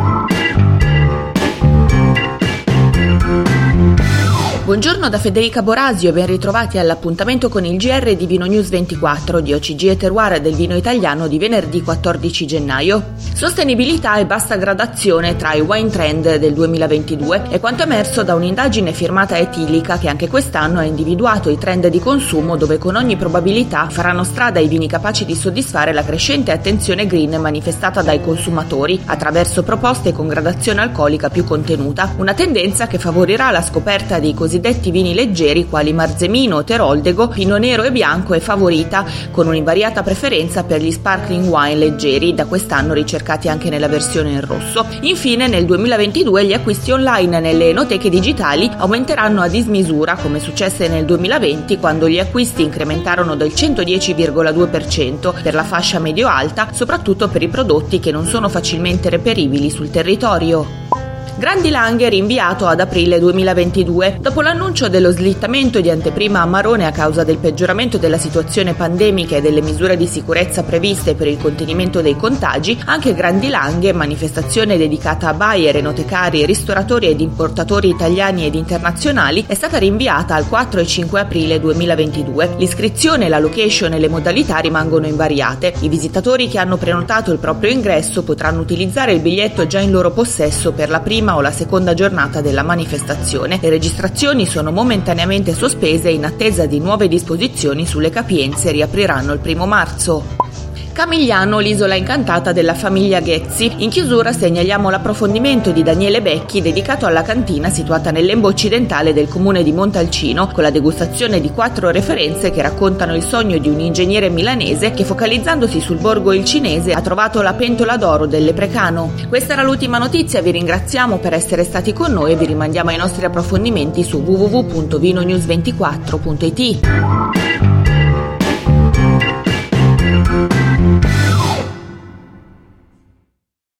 Thank you. Buongiorno da Federica Borasio e ben ritrovati all'appuntamento con il GR di Vino News 24 di OCG e Terroir del vino italiano di venerdì 14 gennaio. Sostenibilità e bassa gradazione tra i wine trend del 2022 è quanto emerso da un'indagine firmata Etilica che anche quest'anno ha individuato i trend di consumo dove con ogni probabilità faranno strada i vini capaci di soddisfare la crescente attenzione green manifestata dai consumatori attraverso proposte con gradazione alcolica più contenuta, una tendenza che favorirà la scoperta dei cosiddetti cosiddetti vini leggeri quali Marzemino, Teroldego, Pino Nero e Bianco e Favorita, con un'invariata preferenza per gli sparkling wine leggeri, da quest'anno ricercati anche nella versione in rosso. Infine, nel 2022 gli acquisti online nelle enoteche digitali aumenteranno a dismisura, come successe nel 2020 quando gli acquisti incrementarono del 110,2% per la fascia medio-alta, soprattutto per i prodotti che non sono facilmente reperibili sul territorio. Grandi Langhe rinviato ad aprile 2022. Dopo l'annuncio dello slittamento di anteprima a Marone a causa del peggioramento della situazione pandemica e delle misure di sicurezza previste per il contenimento dei contagi, anche Grandi Langhe, manifestazione dedicata a buyer, enotecari, ristoratori ed importatori italiani ed internazionali, è stata rinviata al 4 e 5 aprile 2022. L'iscrizione, la location e le modalità rimangono invariate. I visitatori che hanno prenotato il proprio ingresso potranno utilizzare il biglietto già in loro possesso per la prima prima o la seconda giornata della manifestazione. Le registrazioni sono momentaneamente sospese in attesa di nuove disposizioni sulle capienze riapriranno il primo marzo. Camigliano, l'isola incantata della famiglia Ghezzi. In chiusura segnaliamo l'approfondimento di Daniele Becchi dedicato alla cantina situata nell'embo occidentale del comune di Montalcino, con la degustazione di quattro referenze che raccontano il sogno di un ingegnere milanese che focalizzandosi sul borgo il cinese ha trovato la pentola d'oro del Leprecano. Questa era l'ultima notizia, vi ringraziamo per essere stati con noi e vi rimandiamo ai nostri approfondimenti su www.vinonews24.it.